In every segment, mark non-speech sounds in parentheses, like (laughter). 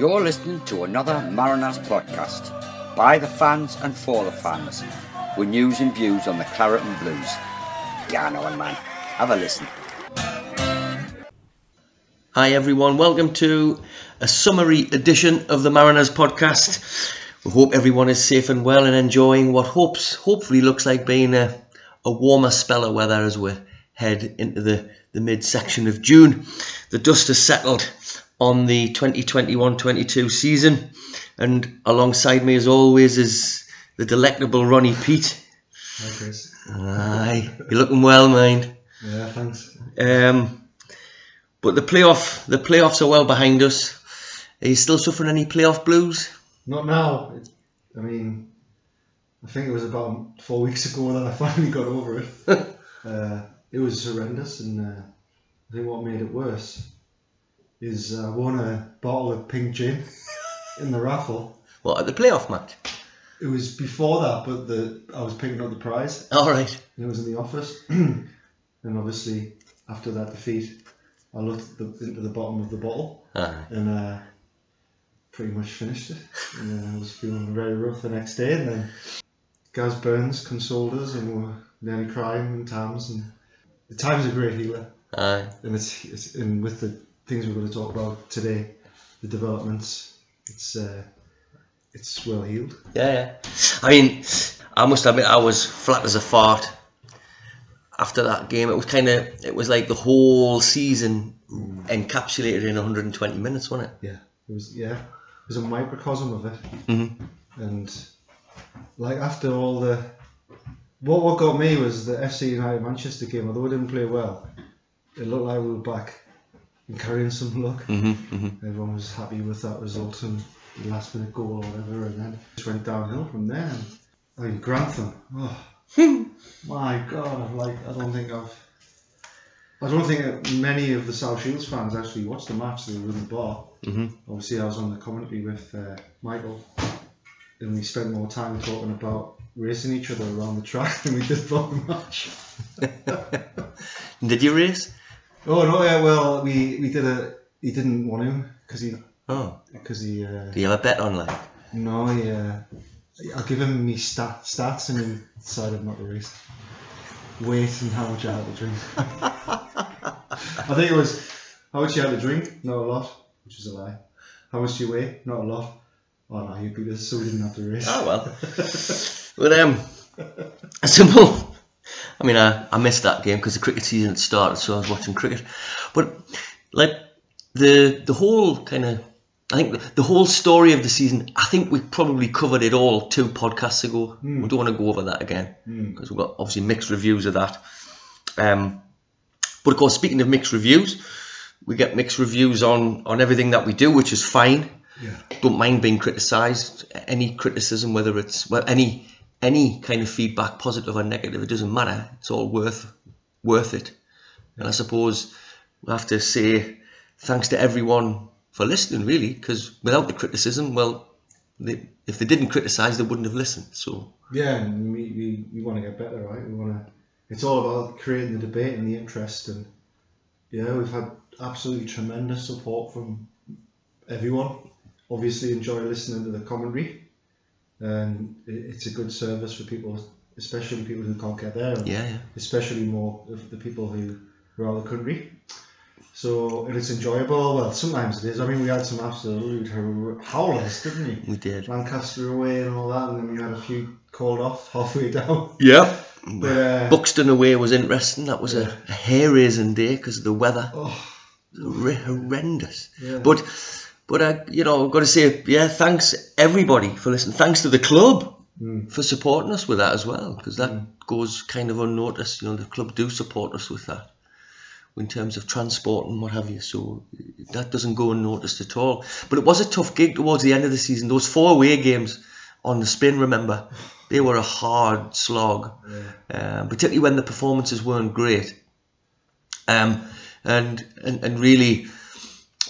You're listening to another Mariners podcast by the fans and for the fans with news and views on the Claret and Blues. Know it, man. Have a listen. Hi everyone, welcome to a summary edition of the Mariners podcast. We hope everyone is safe and well and enjoying what hopes hopefully looks like being a, a warmer spell of weather as we head into the, the midsection of June. The dust has settled on the 2021-22 season and alongside me as always is the delectable Ronnie Pete. Hi, Chris. Aye, you're looking well, mind. Yeah, thanks. Um, but the playoff, the playoffs are well behind us. Are you still suffering any playoff blues? Not now. I mean, I think it was about four weeks ago that I (laughs) finally got over it. (laughs) uh, it was horrendous, and uh, I think what made it worse is I won a bottle of pink gin in the raffle. What at the playoff match? It was before that, but the I was picking up the prize. All right. And it was in the office, (clears throat) and obviously after that defeat, I looked at the, into the bottom of the bottle Aye. and uh, pretty much finished it. And uh, I was feeling very rough the next day, and then Gaz Burns consoled us, and we were nearly crying in times. And the time's a great healer, Aye. and it's, it's and with the things we're going to talk about today, the developments, it's uh, it's well healed. Yeah, yeah. I mean, I must admit, I was flat as a fart after that game. It was kind of, it was like the whole season encapsulated in 120 minutes, wasn't it? Yeah, it was yeah, it was a microcosm of it. Mm-hmm. and like after all the what what got me was the FC United Manchester game. Although we didn't play well, it looked like we were back and carrying some luck. Mm-hmm. Mm-hmm. Everyone was happy with that result and the last minute goal or whatever, and then just went downhill from there. And, I mean Grantham, oh (laughs) my god! Like I don't think I've. I don't think many of the South Shields fans actually watched the match. They were in the bar. Mm-hmm. Obviously, I was on the commentary with uh, Michael, and we spent more time talking about racing each other around the track (laughs) than we did about the match. (laughs) Did you race? Oh no, yeah, well, we, we did a. He didn't want to because he Oh, because he. Uh, do you have a bet on like? no, he. Uh, I'll give him me stat, stats and he decided not to race. Weight and how much I had to drink. (laughs) I think it was how much you had to drink, not a lot, which is a lie. How much you weigh? Not a lot. Oh no, you beat us, so we didn't have to race. Oh well. but um, a simple. I mean, I, I missed that game because the cricket season had started, so I was watching cricket. But like the the whole kind of, I think the, the whole story of the season. I think we probably covered it all two podcasts ago. We don't want to go over that again because we've got obviously mixed reviews of that. Um, but of course, speaking of mixed reviews, we get mixed reviews on on everything that we do, which is fine Yeah. don't mind being criticised. Any criticism, whether it's well, any any kind of feedback, positive or negative, it doesn't matter. It's all worth worth it. And I suppose we have to say thanks to everyone for listening, really, because without the criticism, well, they, if they didn't criticise, they wouldn't have listened. So Yeah, and we, we, we want to get better, right? We want to. It's all about creating the debate and the interest, and yeah, we've had absolutely tremendous support from everyone. Obviously, enjoy listening to the commentary, and it's a good service for people, especially people who can't get there, yeah, yeah. especially more of the people who are out of the country. So and it's enjoyable. Well, sometimes it is. I mean, we had some absolute hor- howlers, didn't we? we did. Lancaster away and all that, and then we had a few called off (laughs) halfway down. Yeah. But uh, Buxton away was interesting. That was a, a hair raising day because of the weather. oh, horrendous. Yeah. But but I you know I've got to say yeah thanks everybody for listening. Thanks to the club Mm. for supporting us with that as well because that goes kind of unnoticed. You know the club do support us with that in terms of transport and what have you. So that doesn't go unnoticed at all. But it was a tough gig towards the end of the season. Those four away games on the spin, remember, they were a hard slog, um, particularly when the performances weren't great. Um, and, and and really,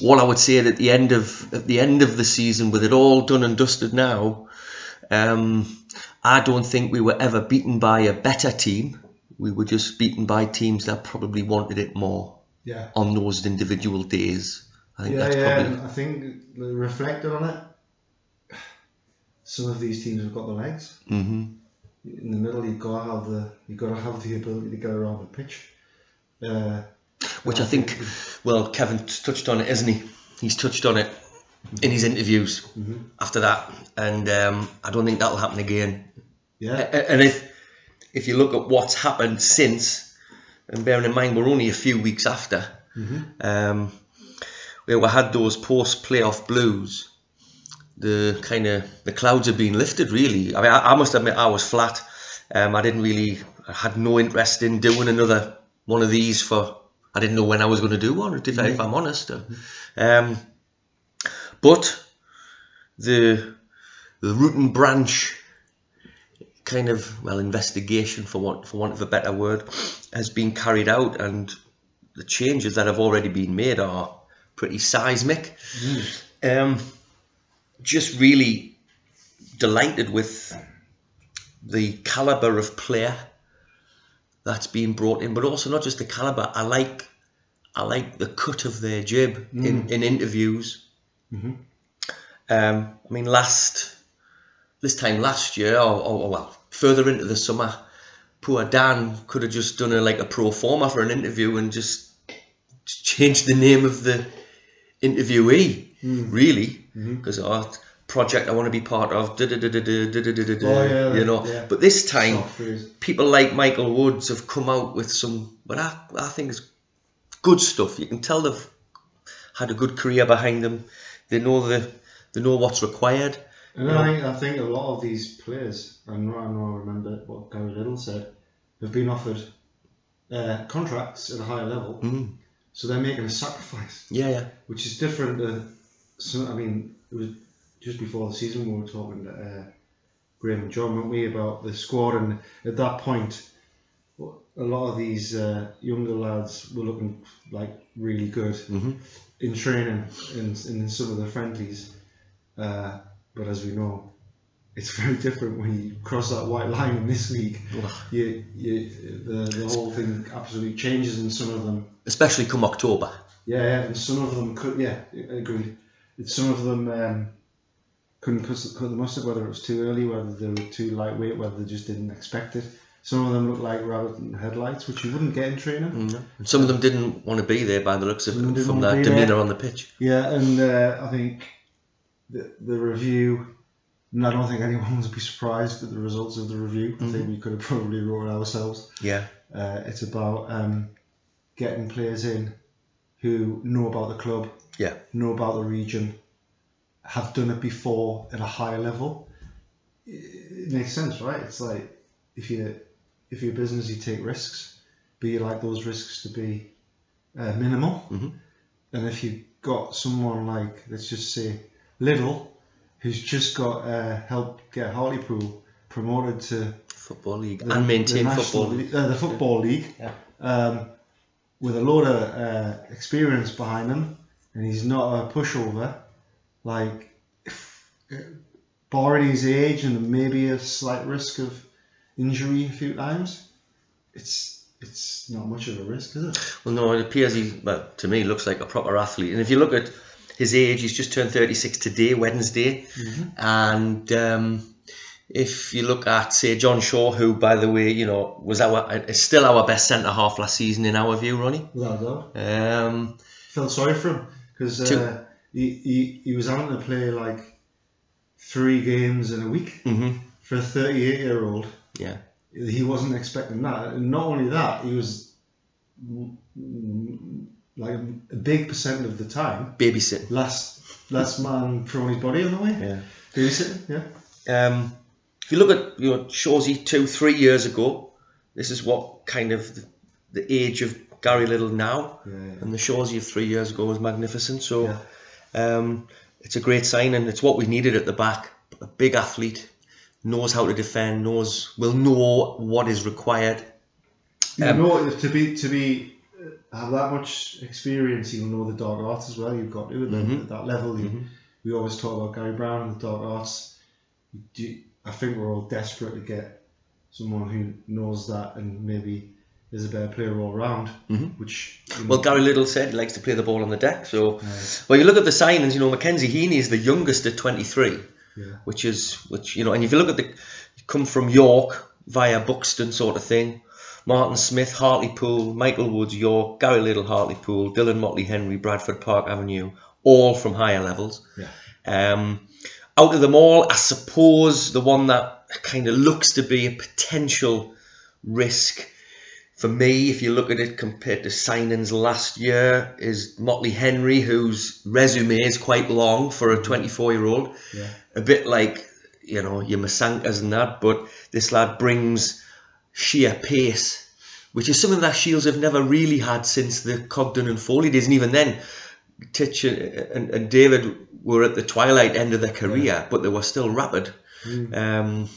what I would say at the end of at the end of the season, with it all done and dusted now, um, I don't think we were ever beaten by a better team. We were just beaten by teams that probably wanted it more yeah, on those individual days. I think yeah, that's yeah. probably I think reflecting on it, some of these teams have got the legs. hmm In the middle, you've got to have the you've got to have the ability to get around the pitch. Uh, which I think, well, Kevin touched on it, isn't he? He's touched on it in his interviews Mhm. after that, and um, I don't think that'll happen again. yeah, And if if you look at what's happened since, and bearing in mind we're only a few weeks after, um, where we had those post playoff blues, the kind of the clouds have been lifted. Really, I mean, I, I must admit I was flat. Um, I didn't really, I had no interest in doing another one of these for. I didn't know when I was going to do one, if, if I'm honest. Um, but the the root and branch kind of well investigation for want for want of a better word has been carried out and the changes that have already been made are pretty seismic. Um, just really delighted with the caliber of player that's been brought in but also not just the caliber. I like I like the cut of their jib mm. in, in interviews. Mm-hmm. Um, I mean last this time last year, or, or well, further into the summer, poor Dan could have just done a like a pro forma for an interview and just changed the name of the interviewee, mm. really, mm-hmm. because our oh, project I want to be part of. You know. But this time, people like Michael Woods have come out with some what I, I think is good stuff. You can tell they've had a good career behind them. They know the they know what's required. And? I think I think a lot of these players, and I know I remember what Gary Liddle said, have been offered uh, contracts at a higher level. Mm. So they're making a sacrifice. Yeah, yeah. Which is different so I mean, it was just before the season we were talking to uh, Graham and John, weren't we, about the squad, and at that point, a lot of these uh, younger lads were looking like really good Mhm. in training and, and in some of the friendlies. Uh, but as we know, it's (laughs) very different when you cross that white line in this league. You, you, the, the whole thing absolutely changes, in some of them, Especially come October. yeah, yeah and some of them could, yeah, agreed. Some of them um, couldn't cut, cut the mustard, whether it was too early, whether they were too lightweight, whether they just didn't expect it. Some of them looked like rabbit in headlights, which you wouldn't get in training. And some of them didn't want to be there by the looks of Some of them it, from their be there. demeanour on the pitch. Yeah, and uh, I think the, the review, and I don't think anyone (laughs) would be surprised at the results of the review. I think we could have probably wrote it ourselves. Yeah. Uh, it's about um, getting players in who know about the club, Yeah. know about the region, have done it before at a higher level. It makes sense, right? It's like if you if you're a business, you take risks, but you like those risks to be uh, minimal. Mhm. And if you've got someone like, let's just say, Liddle, who's just got uh, helped get Hartlepool promoted to Football League the- and maintain the football. League- uh, the football league, Yeah. um, with a lot of uh, experience behind him, and he's not a pushover. Like, if, uh, barring his age and maybe a slight risk of injury a few times, it's it's not much of a risk, is it? Well, no, it appears he, well, to me, looks like a proper athlete. And if you look at his age, he's just turned 36 today, Wednesday. And um, if you look at, say, John Shaw, who, by the way, you know, was our, is still our best centre half last season in our view, Ronnie. Without a doubt. Um, Felt sorry for him because uh, he, he he was having to play like three games in a week mhm, for a 38 year old. Yeah. he wasn't expecting that. And not only that, he was like a big percent of the time Babysitting. last last man throwing his body on the way. Yeah. Babysitting, yeah. Um, if you look at you know Shawsey two, three years ago, this is what kind of the, the age of Gary Liddle now, Yeah, yeah. and the Shawsey of three years ago was magnificent. So Yeah. Um, it's a great sign, and it's what we needed at the back. A big athlete knows how to defend, knows will know what is required. You Um, know, to be to be uh, have that much experience, you'll know the dark arts as well. You've got to at, Mhm. at that level. You, Mhm. We always talk about Gary Brown and the dark arts. Do, I think we're all desperate to get someone who knows that and maybe is a better player all round. Mhm. Which you know, Well, Gary Liddle said he likes to play the ball on the deck. So, uh, well, you look at the signings. You know, Mackenzie Heaney is the youngest at 23, yeah, which is which you know. And if you look at the come from York via Buxton sort of thing. Martin Smith, Hartlepool, Michael Woods, York, Gary Liddle, Hartlepool, Dylan Mottley-Henry, Bradford Park Avenue, all from higher levels. yeah, Um, out of them all, I suppose the one that kind of looks to be a potential risk for me, if you look at it compared to signings last year, is Mottley-Henry, whose resume is quite long for a 24 year old. yeah. A bit like, you know, your Masankas and that, but this lad brings sheer pace, which is something that Shields have never really had since the Cogden and Foley days, and even then, Titch and, and David were at the twilight end of their career, but they were still rapid. Um,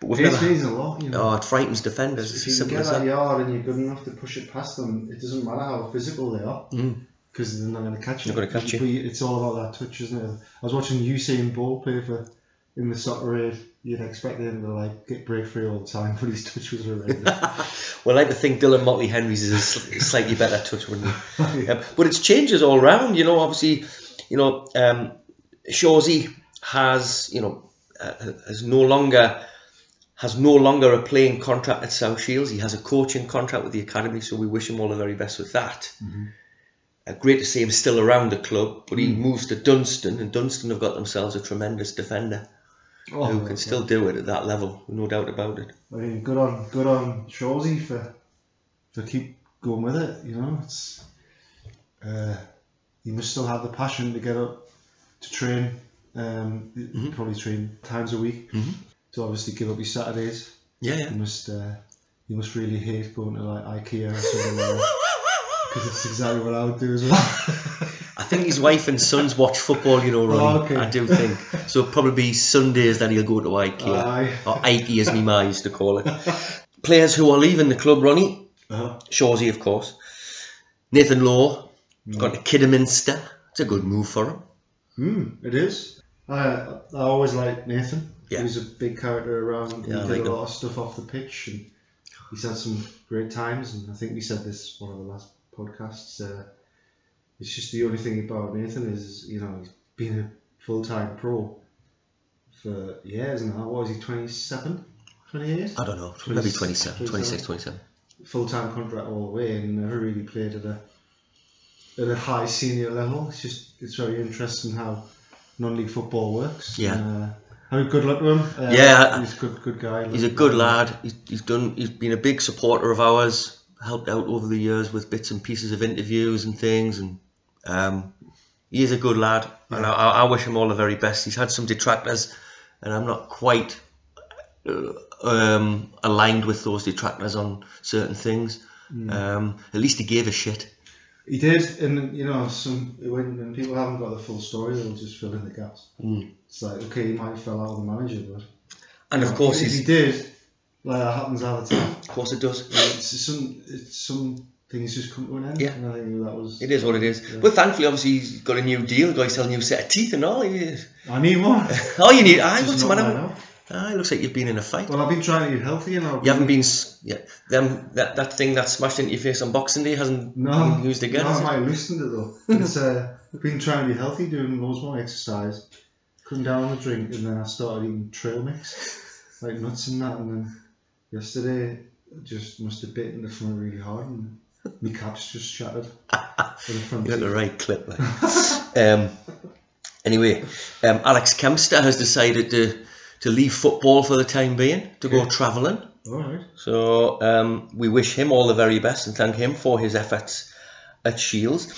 but we've never. means a lot, you know. Oh, it frightens defenders. It's if as you can get that that. yard and you're good enough to push it past them, it doesn't matter how physical they are Mm. because they're not going to catch you. Not gonna catch you. But It's all about that touch, isn't it? I was watching Usain Bolt play for in the soccer raid. You'd expect him to like get break free all the time, (laughs) but his touch was horrendous. (laughs) Well, I like to think Dylan Mottley-Henry's is a (laughs) slightly better touch, wouldn't he? Um, but it's changes all round. You know, obviously, you know, um, Shawsey has, you know, uh, has no longer has no longer a playing contract at South Shields. He has a coaching contract with the academy, so we wish him all the very best with that. Uh, great to see him still around the club, but he moves to Dunstan, and Dunstan have got themselves a tremendous defender Oh, who can still do it at that level, no doubt about it. I mean, good on good on Shawsey for for keep going with it. You know, it's uh, you must still have the passion to get up to train. Um, Mm-hmm. Probably train times a week. Mhm. To obviously give up your Saturdays. Yeah, yeah. You must uh, you must really hate going to like IKEA or something because it's exactly what I would do as well. I think his wife and sons watch football, you know, Ronnie. Oh, okay. I do think. So probably Sundays that he'll go to IKEA. Aye. or Ikea as me ma used to call it. Players who are leaving the club, Ronnie. Uh-huh. Shawsey, of course. Nathan Law. Got to Kidderminster. It's a good move for him. Mm, it is. I I always like Nathan. Yeah. He's a big character around. Yeah, he like did a him. lot of stuff off the pitch, and he's had some great times. And I think we said this one of the last podcasts. Uh, it's just the only thing about Nathan is you know he's been a full time pro for years now. What was he? 27? 28? I don't know. Twenty- Maybe 27, 26, 27. 27. full time contract all the way and never really played at a at a high senior level. It's just it's very interesting how non league football works. Yeah. And, uh, I mean, good luck to him. Uh, Yeah. he's a good good guy. He's a good lad. He's, he's done. He's been a big supporter of ours. Helped out over the years with bits and pieces of interviews and things, and um, he is a good lad. And I, I wish him all the very best. He's had some detractors, and I'm not quite uh, um, aligned with those detractors on certain things. Um, at least he gave a shit. He did, and you know, some when, when people haven't got the full story, they'll just fill in the gaps. Mm. It's like okay, he might have fell out of the manager, but And of course, if he did, like that happens all the time. of course it does. it's some it's some things just come to an end. Yeah. and I think that was. It is what it is. Yeah. But thankfully, obviously, he's got a new deal. Got himself a new set of teeth and all. He- I need more. (laughs) All you need. Just what's the matter? Now. Aye, looks like you've been in a fight. Well, I've been trying to eat healthy, and I've You haven't been, yeah. Them that, that thing that smashed into your face on Boxing Day hasn't No, been used again. No, I might loosened it though. It's uh, been trying to be healthy, doing loads more exercise, cutting down on the drink, and then I started eating trail mix, like nuts and that. And then yesterday, I just must have bitten the front really hard, and my caps just shattered. (laughs) in the front You got the right clip. Like. (laughs) um, anyway, um, Alex Kempster has decided to to leave football for the time being to go travelling. All right. So um, we wish him all the very best and thank him for his efforts at Shields.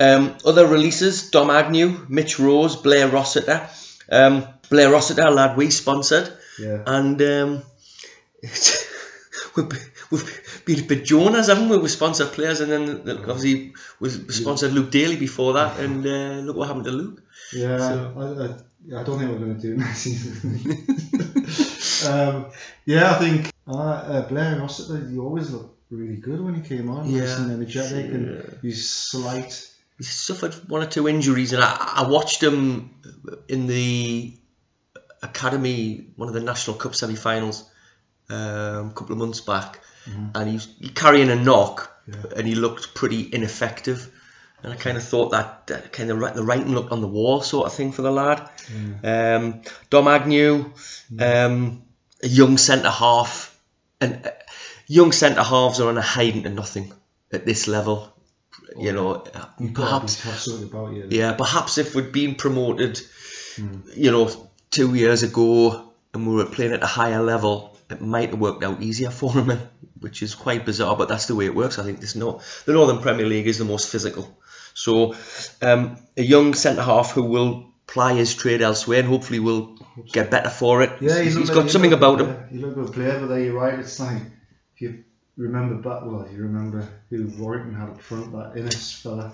Um, other releases: Dom Agnew, Mitch Rose, Blair Rossiter. Um, Blair Rossiter, lad we sponsored, Yeah. and um, we've, (laughs) we've been a bit Jonas, haven't we? We sponsored players, and then obviously we sponsored Luke Daly before that, and uh, look what happened to Luke. Yeah. So- I, I, I don't think we're going to do next season. (laughs) um, yeah, I think uh, uh, Blair Rossiter, he always looked really good when he came on. Yeah. Nice and energetic, Yeah. and he's slight. He suffered one or two injuries, and I, I watched him in the academy, one of the national cup semi-finals, um, a couple of months back, and he's he carrying a knock, Yeah. and he looked pretty ineffective. And I kind of thought that, that kind of the writing looked on the wall, sort of thing for the lad. Um, Dom Agnew, um, a young centre half, and uh, young centre halves are on a hiding to nothing at this level. You know, to perhaps be- have something about you. yeah, perhaps if we'd been promoted, you know, two years ago and we were playing at a higher level, it might have worked out easier for him, (laughs) which is quite bizarre. But that's the way it works. I think this no, the Northern Premier League is the most physical. So, um, a young centre half who will ply his trade elsewhere and hopefully will get better for it. Yeah, he's, he's, he's a- got he's something a- about him. yeah, He looked good player, but there you're right. It's like if you remember back, well, if you remember who Warrington had up front, that Innes fella.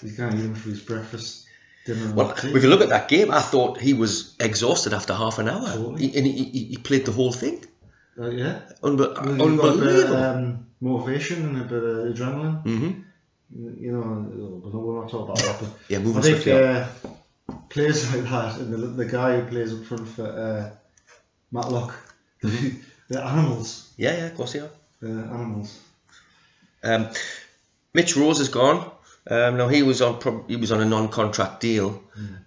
He's kind of eating for his breakfast, dinner, Well, if you look at that game, I thought he was exhausted after half an hour, Totally. he, and he, he, he played the whole thing. Uh, yeah, Unbe- Well, you've got a bit unbelievable. of um, motivation and a bit of adrenaline. hmm You know, but we're not talking about that. Yeah, I think uh, players (laughs) like that, and the, the guy who plays up front for uh, Matlock, (laughs) Mm-hmm. they're animals. Yeah, yeah, of course they are. They're animals. Um, Mitch Rose is gone. Um, now he was on prob- he was on a non-contract deal.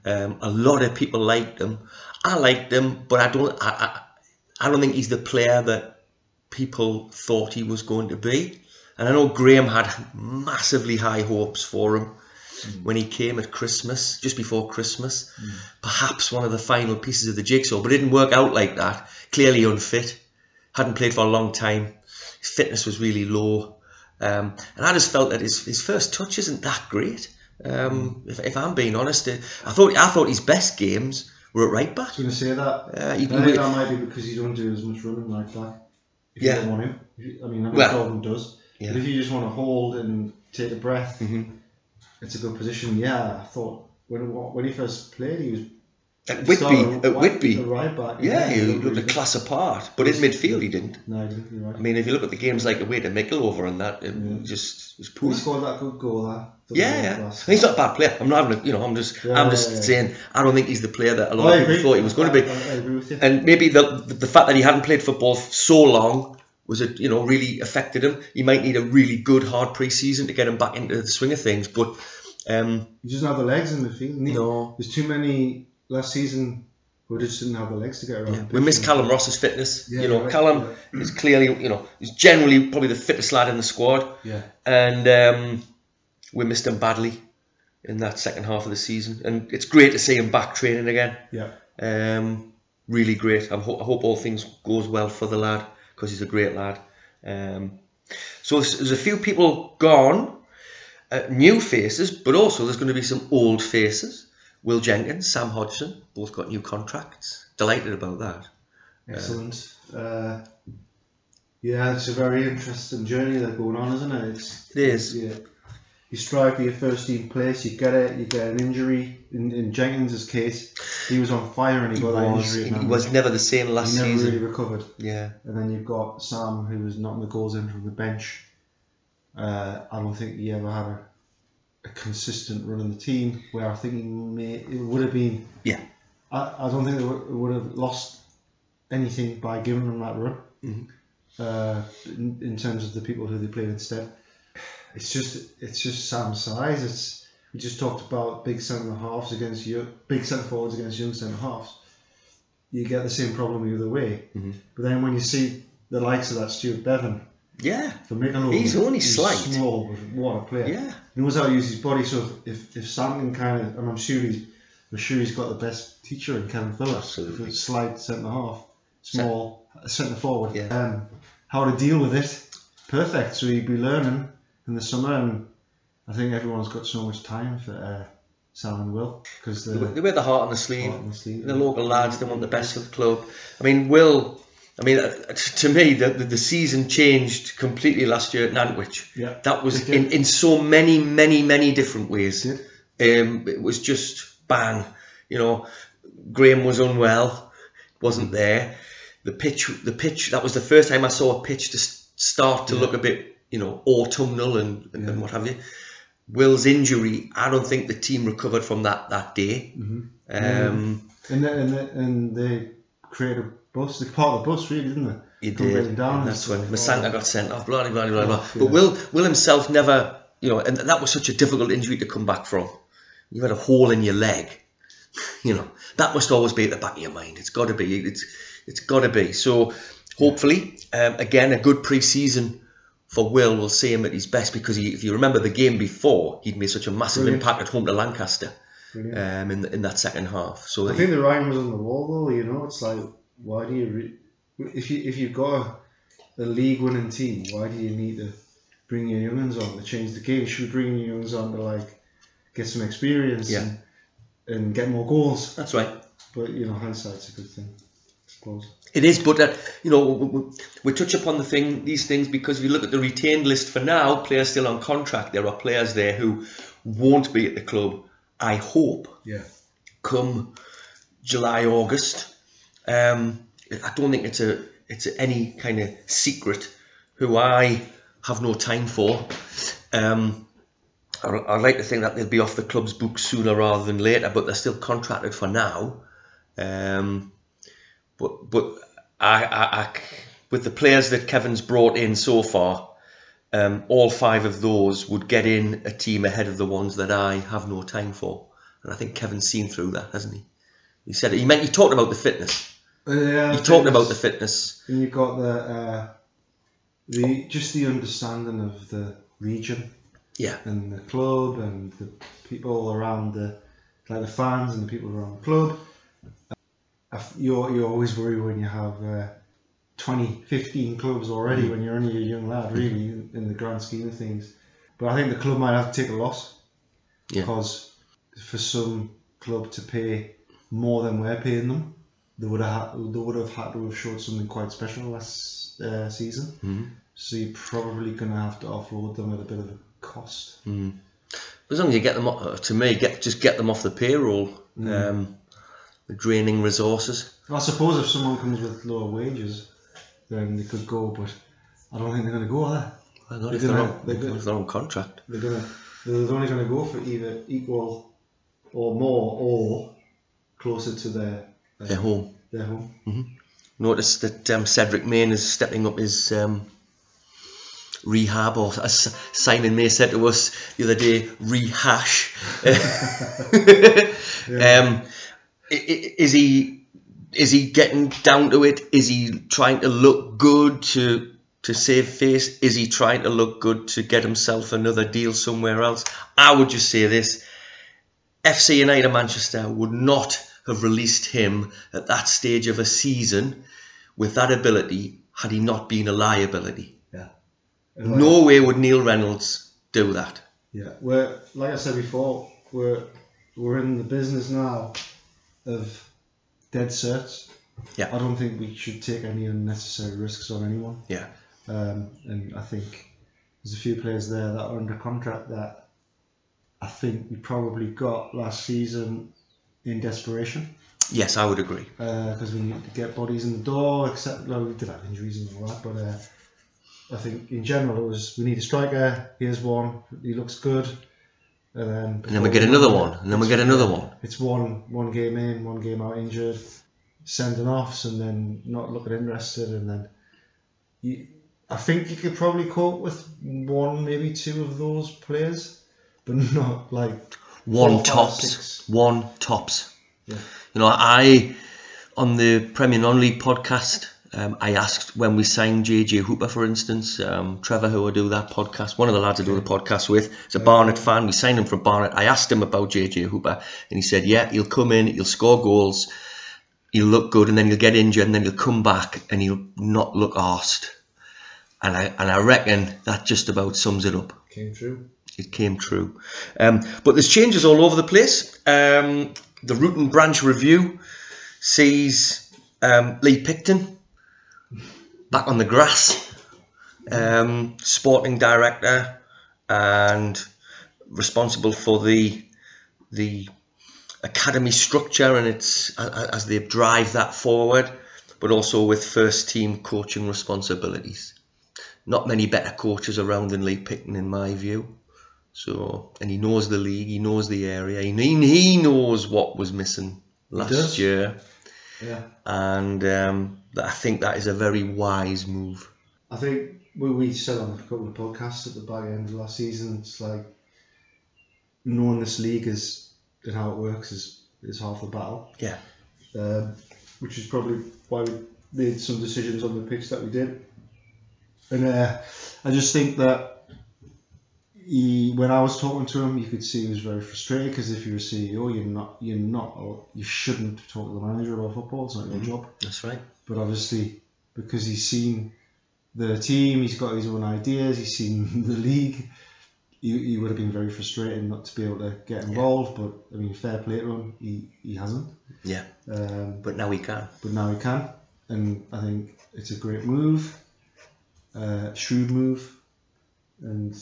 Um, a lot of people liked him. I liked him, but I don't I, I, I don't think he's the player that people thought he was going to be. And I know Graham had massively high hopes for him when he came at Christmas, just before Christmas. Perhaps one of the final pieces of the jigsaw, but it didn't work out like that. Clearly unfit, hadn't played for a long time. His fitness was really low. Um, and I just felt that his, his first touch isn't that great. Um, if, if I'm being honest, I thought I thought his best games were at right back. I was going to say that. Uh, I think he- that might be because you don't do as much running like that. If Yeah. you don't want him. I mean, I know Well, does. Yeah. But if you just want to hold and take a breath, Mhm. it's a good position. Yeah, I thought when when he first played, he was At Whitby, at Whitby, right back. yeah, he looked looked a really class apart. But in midfield, he didn't. No, he didn't. Right. I mean, if you look at the games like away to Mickleover and that, it Yeah. just was poor. he scored that good goal. That Yeah, yeah. And he's not a bad player. I'm not having, a, you know, I'm just, Yeah, I'm just yeah, yeah. saying, I don't think he's the player that a lot I of people thought he was going to be. I, I, I agree with you. And maybe the the fact that he hadn't played football so long was it, you know, really affected him. He might need a really good hard pre-season to get him back into the swing of things. But um, he doesn't have the legs in the field. no, There's too many last season who just didn't have the legs to get around. yeah, we and- Callum Ross's fitness. Yeah, you know, right, Callum is clearly, you know, he's generally probably the fittest lad in the squad. Yeah. and um, we missed him badly in that second half of the season. And it's great to see him back training again. Yeah. Um, really great. I, ho- I hope all things goes well for the lad because he's a great lad. Um, so there's, there's a few people gone, uh, new faces, but also there's going to be some old faces. Will Jenkins, Sam Hodgson, both got new contracts. Delighted about that. Excellent. Uh, yeah, it's a very interesting journey that's going on, isn't it? It's, It is. Yeah. You strive for your first team place, you get it, you get an injury. In, in Jenkins' case, he was on fire and he, He got that injury. he and was never the same last he never season. really recovered. Yeah. And then you've got Sam, who was knocking the goals in from the bench. Uh, I don't think he ever had a, a consistent run in the team. Where I think he may, it would have been. Yeah. I, I don't think they would, have lost anything by giving him that run. Mhm. Uh, in, in terms of the people who they played instead, it's just it's just Sam's size. It's we just talked about big centre halves against you, big centre forwards against young centre halves. You get the same problem the other way. Mhm. But then when you see the likes of that Stuart Bevan Yeah. for Mickle, He's only slight. small, but what a player. Yeah. He knows how to use his body. So if, if Sam can kind of, and I'm sure he's, I'm sure he's got the best teacher in Kevin Phillips. Absolutely. Slight centre half, small centre forward. Yeah. Um, how to deal with it, perfect. So he'd be learning in the summer, and I think everyone's got so much time for uh, Sam and Will because They they're wear the heart on the sleeve. of the sleeve. Local lads, they want the best for the club. I mean, Will, I mean, uh, to me, the, the, the season changed completely last year at Nantwich. Yeah, That was in, in so many, many, many different ways. It. Um, it was just bang. You know, Graham was unwell, wasn't there. The pitch, the pitch. That was the first time I saw a pitch to start to Yeah. look a bit, you know, autumnal and, and, Yeah. what have you. Will's injury, I don't think the team recovered from that that day. Mhm. Um, And they, and they, and they created a bus. They're part of the bus, really, didn't they? He did. down. and and that's when. Masanga got sent off. Blah blah blah blah. blah. But. Will Will himself never, you know, and that was such a difficult injury to come back from. You had a hole in your leg. (laughs) You know that must always be at the back of your mind. It's got to be. It's it's got to be. So hopefully, um, again, a good pre-season for Will will see him at his best because he, if you remember the game before, he'd made such a massive Brilliant. impact at home to Lancaster um, in in that second half. So I think the writing was on the wall, though. You know, it's like, why do you, re- if you if you've got a, a league-winning team, why do you need to bring your younguns on to change the game? You should bring your younguns on to like get some experience Yeah. and, and get more goals. that's right. But you know, hindsight's a good thing, I suppose. It is, but uh, you know, we, we, we touch upon the thing, these things, because if you look at the retained list for now, players still on contract, there are players there who won't be at the club. I hope Yeah. come July, August. Um, I don't think it's a it's any kind of secret who I have no time for. Um, I, I like to think that they'll be off the club's books sooner rather than later, but they're still contracted for now. Um, but but I, I, I with the players that Kevin's brought in so far, um, all five of those would get in a team ahead of the ones that I have no time for, and I think Kevin's seen through that, hasn't he? He said. He meant he talked about the fitness. Uh, yeah, He talked about the fitness. And you've got the uh, the just the understanding of the region Yeah, and the club and the people around the like the fans and the people around the club. You're, you always worry when you have uh, 20, 15 clubs already when you're only a young lad, really, in, in the grand scheme of things. But I think the club might have to take a loss Yeah. because for some club to pay more than we're paying them, they would have had, they would have had to have showed something quite special last uh, season. Mhm. So you're probably going to have to offload them at a bit of a cost. as long as you get them, o- to me, get just get them off the payroll. Um, the draining resources. I suppose if someone comes with lower wages, then they could go, but I don't think they're going to go, there. Well, not They're if they're, gonna- on, they're gonna- if they're on contract. they? They're going to. They're only going to go for either equal or more or closer to their uh, They're home. their home. Notice that um, Cedric Main is stepping up his um, rehab, or as Simon May said to us the other day, rehash. (laughs) (laughs) um, i- i- is he is he getting down to it? Is he trying to look good to to save face? Is he trying to look good to get himself another deal somewhere else? I would just say this: FC United Manchester would not have released him at that stage of a season with that ability had he not been a liability. Yeah. Like- No way would Neil Reynolds do that. Yeah, we're like I said before, we're we're in the business now of dead certs. Yeah. I don't think we should take any unnecessary risks on anyone. Yeah. Um, and I think there's a few players there that are under contract that I think we probably got last season in desperation Yes, I would agree. because we need to get bodies in the door. Except well, we did have injuries and all that, but uh, I think in general it was we need a striker. Here's one. He looks good. And then, And then we get another one, and then we get another one. It's one one game in, one game out injured, sending offs, and then not looking interested, and then you, I think you could probably cope with one, maybe two of those players, but (laughs) not like One Four, five, tops. six. One tops. Yeah. You know, I on the Premier Non-League podcast, um, I asked when we signed JJ Hooper, for instance, um, Trevor, who I do that podcast, one of the lads I do the podcast with, is a Barnet fan. We signed him for Barnet. I asked him about JJ Hooper, and he said, "Yeah, he'll come in, he'll score goals, he'll look good, and then he'll get injured, and then he'll come back, and he'll not look arsed." And I and I reckon that just about sums it up came true. it came true. Um, but there's changes all over the place. Um, the Root and Branch review sees um, Lee Picton back on the grass, um, sporting director and responsible for the the academy structure and its as they drive that forward, but also with first team coaching responsibilities. Not many better coaches around than Lee Picton, in my view. So, and he knows the league, he knows the area, he, he knows what was missing last year. Yeah. and um, I think that is a very wise move. I think we, we said on a couple of podcasts at the back end of last season, it's like knowing this league is and how it works is, is half the battle. Yeah. Um, which is probably why we made some decisions on the pitch that we did. And uh, I just think that he, when I was talking to him, you could see he was very frustrated because if you're a CEO, you're not, you're not, or you shouldn't talk to the manager about football. It's not your job That's right. but obviously because he's seen the team, he's got his own ideas, he's seen (laughs) the league. He, he would have been very frustrated not to be able to get involved, but I mean, fair play to him, he, he hasn't. Yeah, Um, but now he can. but now he can, and I think it's a great move, uh, shrewd move, and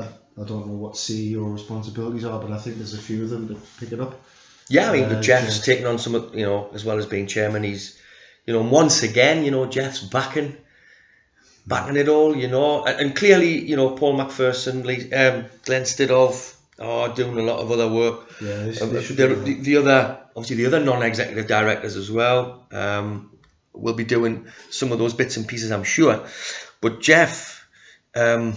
I, I don't know what CEO responsibilities are, but I think there's a few of them to pick it up. Yeah, I mean, Uh, Jeff's yeah. taken on some, of- you know, as well as being chairman, he's, you know, once again, you know, Jeff's backing, backing it all, you know, and, and clearly, you know, Paul McPherson, Lee, um, Glenn Stidov are doing a lot of other work. Yeah, they, Um, the, the, the other, obviously, the other non-executive directors as well um, will be doing some of those bits and pieces, I'm sure. But Jeff, um,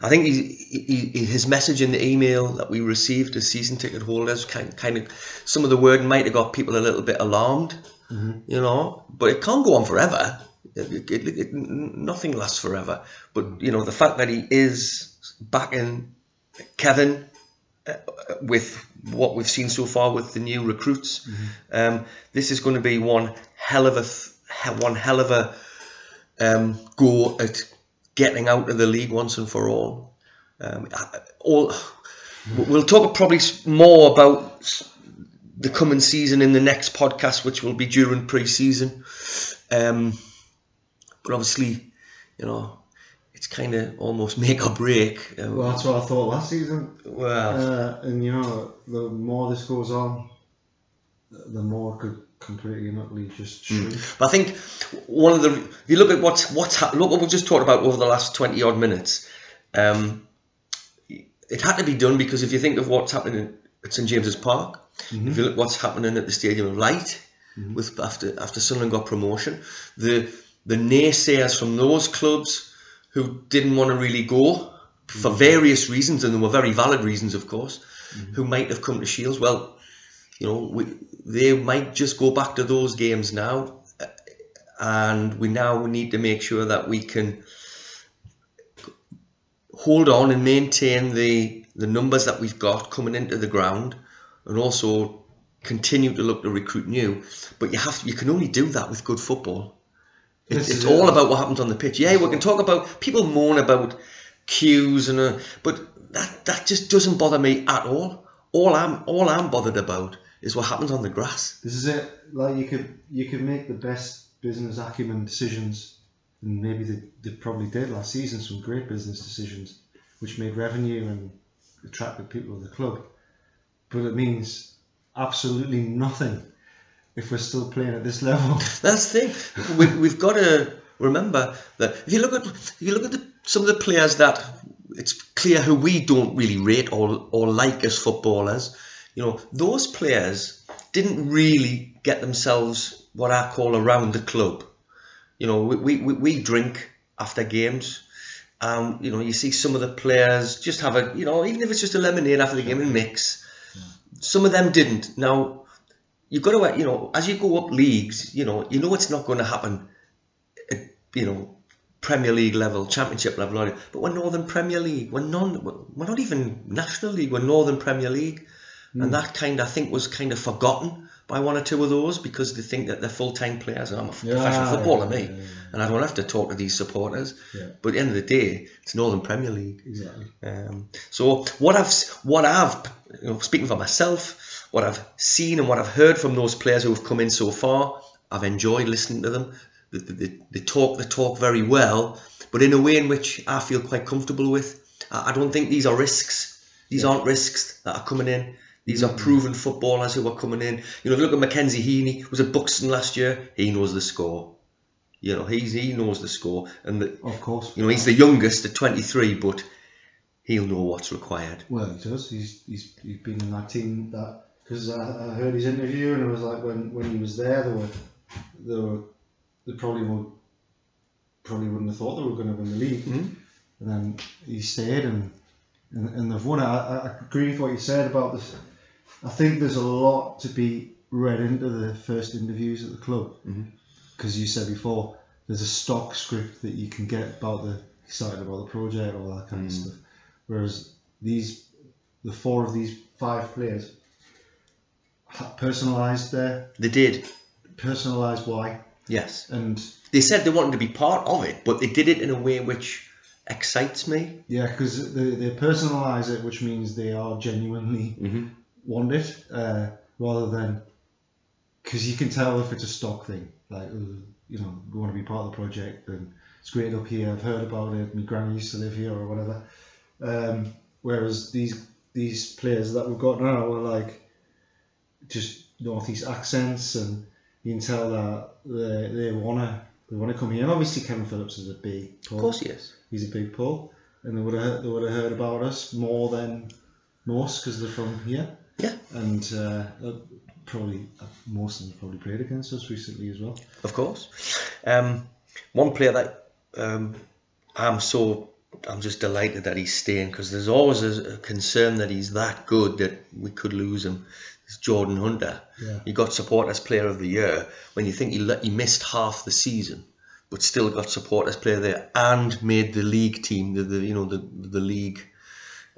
I think he, he, his message in the email that we received as season ticket holders, kind, kind of, some of the word might have got people a little bit alarmed, you know. But it can't go on forever. It, it, it, nothing lasts forever. But you know, the fact that he is backing Kevin with what we've seen so far with the new recruits. Um, this is going to be one hell of a one hell of a um, go at getting out of the league once and for all. Um, all we'll talk probably more about the coming season in the next podcast, which will be during pre-season. Um, but obviously, you know, it's kind of almost make or break. Uh, Well, that's what I thought last season. well, Uh, and you know, the more this goes on, the more it could completely and utterly just mm. shrink. But I think one of the if you look at what's what's hap- look what we've just talked about over the last twenty odd minutes. Um, it had to be done because if you think of what's happening at St James's Park, if mm-hmm. you look what's happening at the Stadium of Light, mm-hmm. with after after Sunderland got promotion, the the naysayers from those clubs who didn't want to really go for mm-hmm. various reasons, and there were very valid reasons, of course, who might have come to Shields. Well, you know, we, they might just go back to those games now, and we now need to make sure that we can hold on and maintain the the numbers that we've got coming into the ground, and also continue to look to recruit new. But you have to, you can only do that with good football. It, it's all about what happens on the pitch. Yeah, we can talk about people moan about queues and uh, but that that just doesn't bother me at all. All I'm all I'm bothered about is what happens on the grass. This is it. Like you could you could make the best business acumen decisions, and maybe they, they probably did last season. Some great business decisions, which made revenue and attracted people to the club. But it means absolutely nothing if we're still playing at this level. (laughs) That's the thing. We, we've got to remember that if you look at if you look at the, some of the players that it's clear who we don't really rate or or like as footballers. You know, those players didn't really get themselves what I call around the club. You know, we, we, we, drink after games. Um, you know, you see some of the players just have a, you know, even if it's just a lemonade after the game and mix. Some of them didn't. Now, you've got to, you know, as you go up leagues, you know, you know it's not going to happen at, you know, Premier League level, Championship level, but we're Northern Premier League. We're non, we're not even National League. We're Northern Premier League, and that kind, I think, was kind of forgotten by one or two of those because they think that they're full time players. And I'm a Yeah, professional footballer, yeah, me, yeah, yeah. and I don't have to talk to these supporters. But at the end of the day, it's Northern Premier League. Exactly. Um, so what I've what I've you know speaking for myself, what I've seen and what I've heard from those players who have come in so far, I've enjoyed listening to them. They, they, they talk they talk very well, but in a way in which I feel quite comfortable with. I, I don't think these are risks. These aren't risks that are coming in. These are proven footballers who are coming in. You know, if you look at Mackenzie Heaney, who was at Buxton last year. He knows the score. You know, he's he knows the score, and the, Of course. you know he's the youngest at 23, but he'll know what's required. Well, he does. He's he's, he's been in that team that because I, I heard his interview and it was like when, when he was there, there were they were they probably would probably wouldn't have thought they were going to win the league, Mhm. and then he stayed and and, and they've won it. I, I agree with what you said about this. I think there's a lot to be read into the first interviews at the club because you said before there's a stock script that you can get about the excited about the project all that kind of Mm. stuff whereas these the four of these five players personalized their They did. personalized why Yes. and They said they wanted to be part of it, but they did it in a way which excites me. yeah because they, they personalize it which means they are genuinely Mm-hmm. Want it uh, rather than because you can tell if it's a stock thing. Like uh, you know we want to be part of the project and it's great up here I've heard about it my granny used to live here or whatever. Um, whereas these these players that we've got now are like just northeast accents and you can tell that they, they wanna they want to come here. And obviously Kevin Phillips is a big Of course, he is. he's a big pull. And they would have they would have heard about us more than most because they're from here Yeah. and uh, probably uh, most of them probably played against us recently as well. Of course. Um, one player that um, I'm so I'm just delighted that he's staying because there's always a, concern that he's that good that we could lose him. It's Jordan Hunter. Yeah. He got support as player of the year when you think he le- he missed half the season, but still got support as player there and made the league team, the, the you know the the league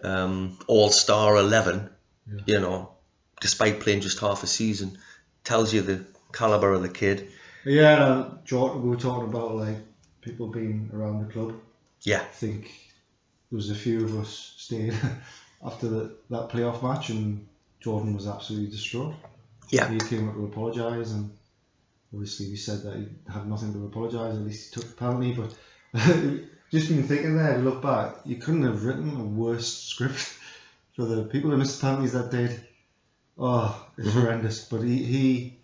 um, all star eleven. Yeah. You know, despite playing just half a season, tells you the caliber of the kid. Yeah, uh, Jordan, we were talking about like people being around the club. Yeah. I think there was a few of us staying (laughs) after the, that playoff match, and Jordan was absolutely distraught. Yeah. he came up to apologise, and obviously he said that he had nothing to apologise. At least he took the penalty, but (laughs) just been thinking there. Look back, you couldn't have written a worse script for the people who missed penalties that did. Oh, it's Mhm. horrendous. But he, he,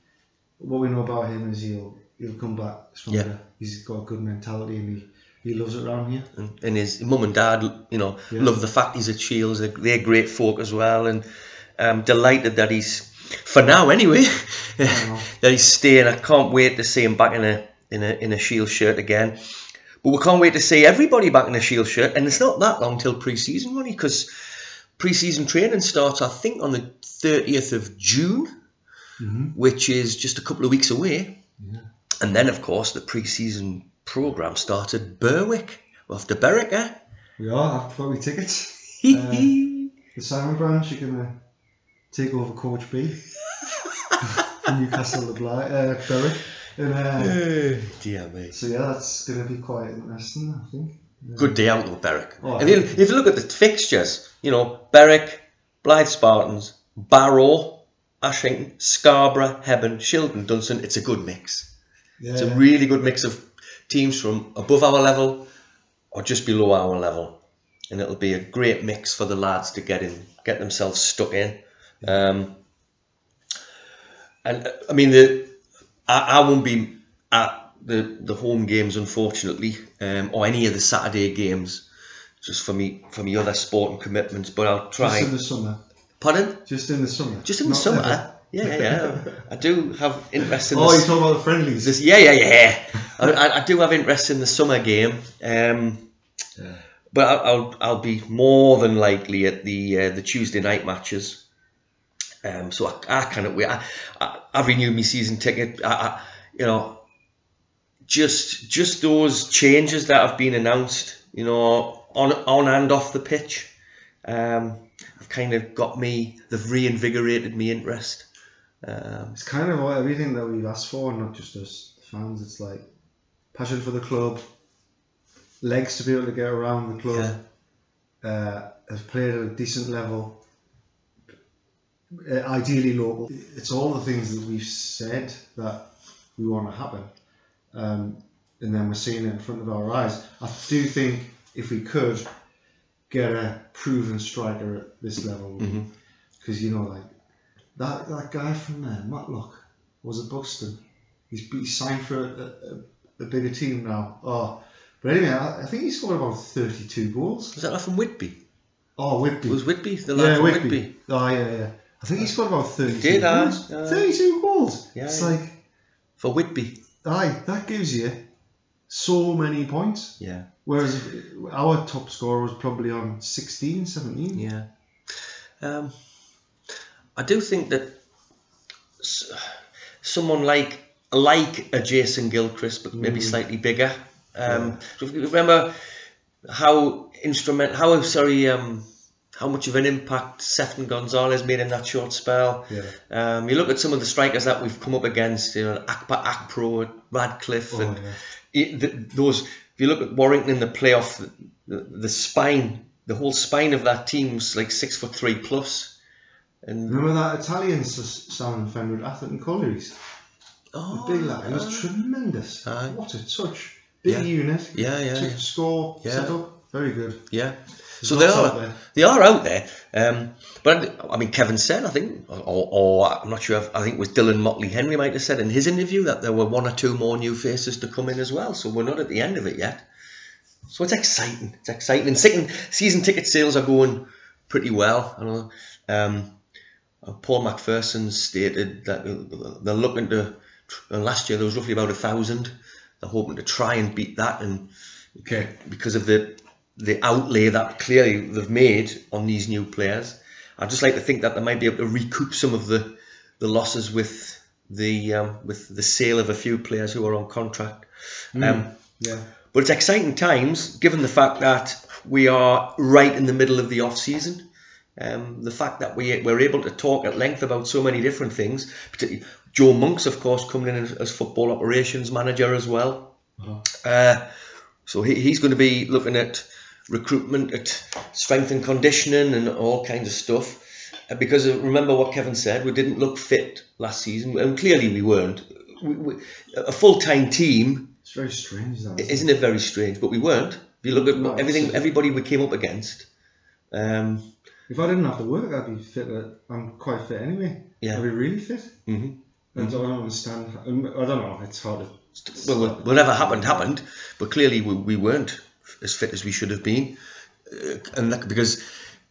what we know about him is he'll he'll come back stronger. He's got a good mentality, and he, he loves it around here. And, and his mum and dad, you know, Yeah. love the fact he's at Shields. They're, they're great folk as well, and um, delighted that he's, for now anyway, (laughs) that he's staying. I can't wait to see him back in a in a in a Shield shirt again. But we can't wait to see everybody back in a Shield shirt, and it's not that long till pre-season, money, because pre-season training starts, I think, on the 30th of June, Mm-hmm. which is just a couple of weeks away. Yeah. And then, of course, the pre-season program started Berwick. We're off to Berwick, eh? We are. I've got my tickets. Uh, The Simon branch, you're gonna take over Coach B from (laughs) Newcastle to Bly, uh, Berwick. And, uh, hee. Dear me. so yeah, that's gonna be quite interesting, I think. Good day out though, Berwick. Oh, if, you, if you look at the fixtures, you know, Berwick, Blyth Spartans, Barrow, Ashington, Scarborough, Hebburn, Shildon, Dunston, it's a good mix. Yeah, It's a really good mix of teams from above our level or just below our level. And it'll be a great mix for the lads to get in, get themselves stuck in. Um, and uh, I mean, the I, I won't be at the, the home games, unfortunately, um, or any of the Saturday games, just for me for me other sporting commitments. But I'll try. just in the summer. Pardon? Just in the summer. Just in the summer. ever. Yeah, yeah, yeah. (laughs) I do have interest in Oh, you're talking about the friendlies. this, yeah, yeah, yeah. I, I, I do have interest in the summer game, um, Yeah. but I'll, I'll I'll be more than likely at the uh, the Tuesday night matches. Um, so I, I cannot wait. I, I, I've renewed my season ticket. I, I, you know, just just those changes that have been announced. You know, on on and off the pitch, um, have kind of got me. They've reinvigorated me interest. Um, It's kind of everything that we've asked for, not just us fans. It's like passion for the club, legs to be able to get around the club, uh, have played at a decent level, uh, ideally local. It's all the things that we've said that we want to happen, um, and then we're seeing it in front of our eyes. I do think if we could get a proven striker at this level, Mhm. because you know, like that that guy from there, Matlock, was at Buxton. He's, he's signed for a, a, a bigger team now. Oh, but anyway, I, I think he scored about thirty-two goals. was that from Whitby? Oh, Whitby. Was Whitby the lad yeah, from Whitby. Whitby? Oh, yeah, yeah. I think he scored about thirty-two did, aye, goals. aye. Thirty-two goals. Yeah, it's yeah. like For Whitby. Aye, that gives you so many points. Yeah. Whereas our top scorer was probably on 16, 17. Yeah. Um, I do think that someone like like a Jason Gilchrist, but maybe slightly bigger. Um, you Remember how instrument, how sorry, um, how much of an impact Sefton Gonzalez made in that short spell. Yeah. Um, you look at some of the strikers that we've come up against, you know, Akpa Akpro, Radcliffe, Oh, and yeah. it, the, those. If you look at Warrington in the playoff, the, the spine, the whole spine of that team team's like six foot three plus. And Remember that Italian s- salmon fender at Atherton Collieries? oh, The big lad. It was tremendous. Aye. What a touch. Big Yeah. unit. Yeah, yeah, Took yeah. score. Yeah. Set up. Very good. yeah. There's So they are they are out there. Um, but I mean, Kevin said I think, or, or I'm not sure. If, I think it was Dylan Mottley-Henry might have said in his interview that there were one or two more new faces to come in as well. So we're not at the end of it yet. So it's exciting. It's exciting. And season, season ticket sales are going pretty well. I know. Um, uh, Paul McPherson stated that they're looking to. And last year there was roughly about a thousand. They're hoping to try and beat that, and Okay. because of the the outlay that clearly they've made on these new players. I'd just like to think that they might be able to recoup some of the the losses with the um, with the sale of a few players who are on contract. Um, Yeah. but it's exciting times given the fact that we are right in the middle of the off season. Um, the fact that we we're able to talk at length about so many different things, particularly Joe Monks, of course, coming in as, as football operations manager as well. Uh-huh. Uh, so he, he's going to be looking at recruitment, at strength and conditioning, and all kinds of stuff. Uh, because remember what Kevin said, we didn't look fit last season, and clearly we weren't. We, we, a full time team It's very strange that. isn't isn't it very strange? But we weren't. If you look at No, everything, everybody we came up against. Um, If I didn't have to work, I'd be fit. uh, I'm quite fit anyway. Yeah. I'd be really fit. hmm I don't understand. I don't know. It's hard to. Well, whatever happened happened, but clearly we, we weren't as fit as we should have been, uh, and that, because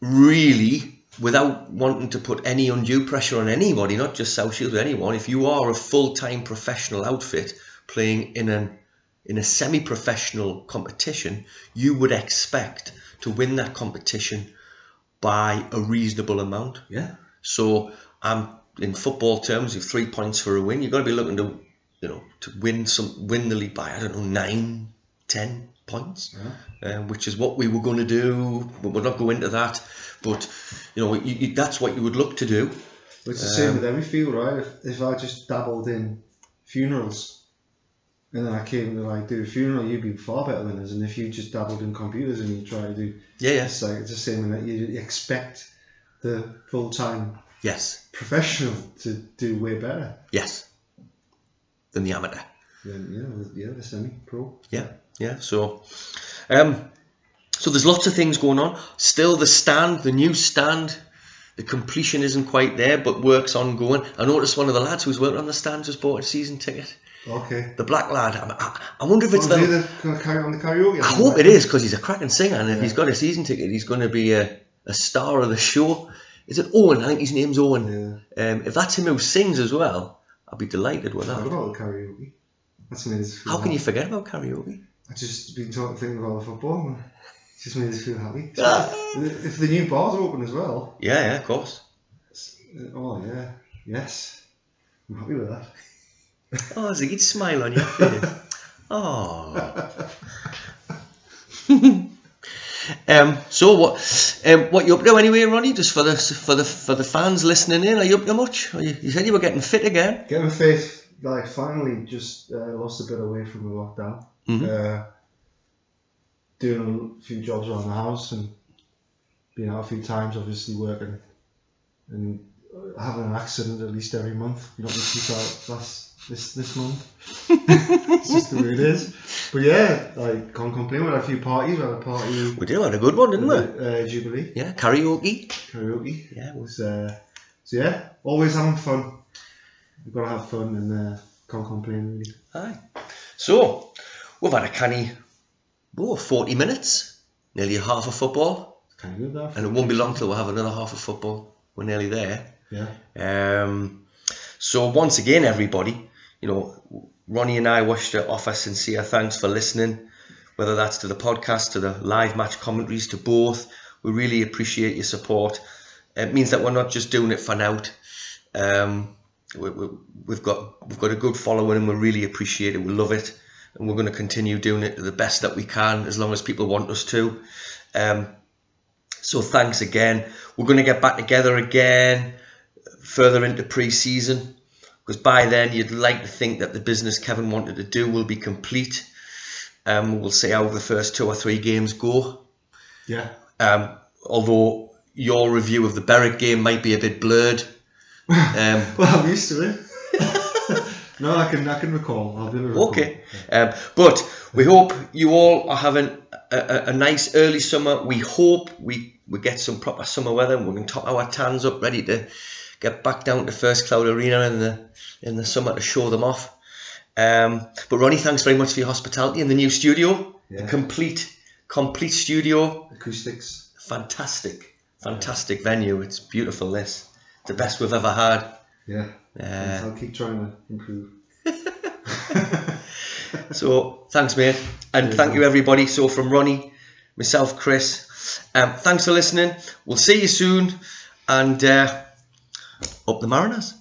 really, without wanting to put any undue pressure on anybody, not just South Shields, anyone, if you are a full time professional outfit playing in an in a semi professional competition, you would expect to win that competition by a reasonable amount. Yeah. So I'm um, in football terms, you've three points for a win. You've got to be looking to, you know, to win some win the league by I don't know nine, ten points, Yeah. um, which is what we were going to do. But we'll not go into that. But you know, you, you, that's what you would look to do. But it's the same Um, with every field, right? If, if I just dabbled in funerals and then I came to like do a funeral, you'd be far better than us. And if you just dabbled in computers and you try to do, Yeah. it's like it's the same in that you, expect the full time Yes. professional to do way better Yes. Than the amateur. than you know, the, yeah, the semi pro. Yeah, yeah. So, um, so there's lots of things going on. Still, the stand, the new stand, the completion isn't quite there, but work's ongoing. I noticed one of the lads who's working on the stand just bought a season ticket. Okay. The black lad. I, I, I wonder if it's Well, the. the, carry on the karaoke. I hope it is because he's a cracking singer, and if Yeah. he's got a season ticket, he's going to be a, a star of the show. Is it Owen? I think his name's Owen. Yeah. Um, if that's him who sings as well, I'll be delighted with What that. about the karaoke? That's feel How can you forget about karaoke? I just been talking thinking about the football and it just made us feel happy. (laughs) Ah. if the new bars open as well, Yeah, yeah, of course. oh yeah, yes, I'm happy with that. (laughs) Oh, there's a good smile on your face. (laughs) Oh. um. So what? Um. What you up to anyway, Ronnie? Just for the for the for the fans listening in, are you up to much? Are you, you said you were getting fit again. Getting fit, like finally, just uh, lost a bit away from the lockdown. Mhm. Uh, doing a few jobs around the house and being out a few times, obviously working and having an accident at least every month. You don't need to keep out last this this month. (laughs) it's just the way it is. But yeah, like can't complain. We had a few parties. We had a party. We did had a good one, didn't we? Uh, Jubilee Yeah, karaoke. karaoke. Yeah, It was, uh, so yeah, always having fun. You've got to have fun and uh, can't complain really. Aye. So we've had a canny, oh, 40 minutes, nearly a half of football, Kind of good that. and it won't be long till we'll have another half of football. We're nearly there. Yeah. Um, so once again, everybody, you know, Ronnie and I wish to offer sincere thanks for listening, whether that's to the podcast, to the live match commentaries, to both. We really appreciate your support. It means that we're not just doing it for now. Um, we, we, we've got we've got a good following and we really appreciate it. We love it, and we're going to continue doing it the best that we can as long as people want us to. Um, so thanks again. We're going to get back together again further into pre-season because by then you'd like to think that the business Kevin wanted to do will be complete. Um, we'll see how the first two or three games go. Yeah. Um, although your review of the Berwick game might be a bit blurred. (laughs) Um, Well, I'm used to it. (laughs) no, I can I can recall. I'll be able. Okay. Um, but we hope you all are having a, a, a nice early summer. We hope we, we get some proper summer weather and we can top our tans up, ready to get back down to First Cloud Arena in the in the summer to show them off. Um, but Ronnie, thanks very much for your hospitality in the new studio. Yeah. A complete complete studio. Acoustics. Fantastic, fantastic venue. It's beautiful. This the best we've ever had. Yeah. Uh, I'll keep trying to improve. (laughs) So thanks, mate, and thank you everybody. So from Ronnie, myself, Chris, um, thanks for listening. We'll see you soon, and uh, up the Mariners.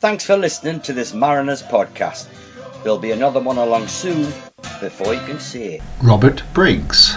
Thanks for listening to this Mariners podcast. There'll be another one along soon before you can see it. Robert Briggs.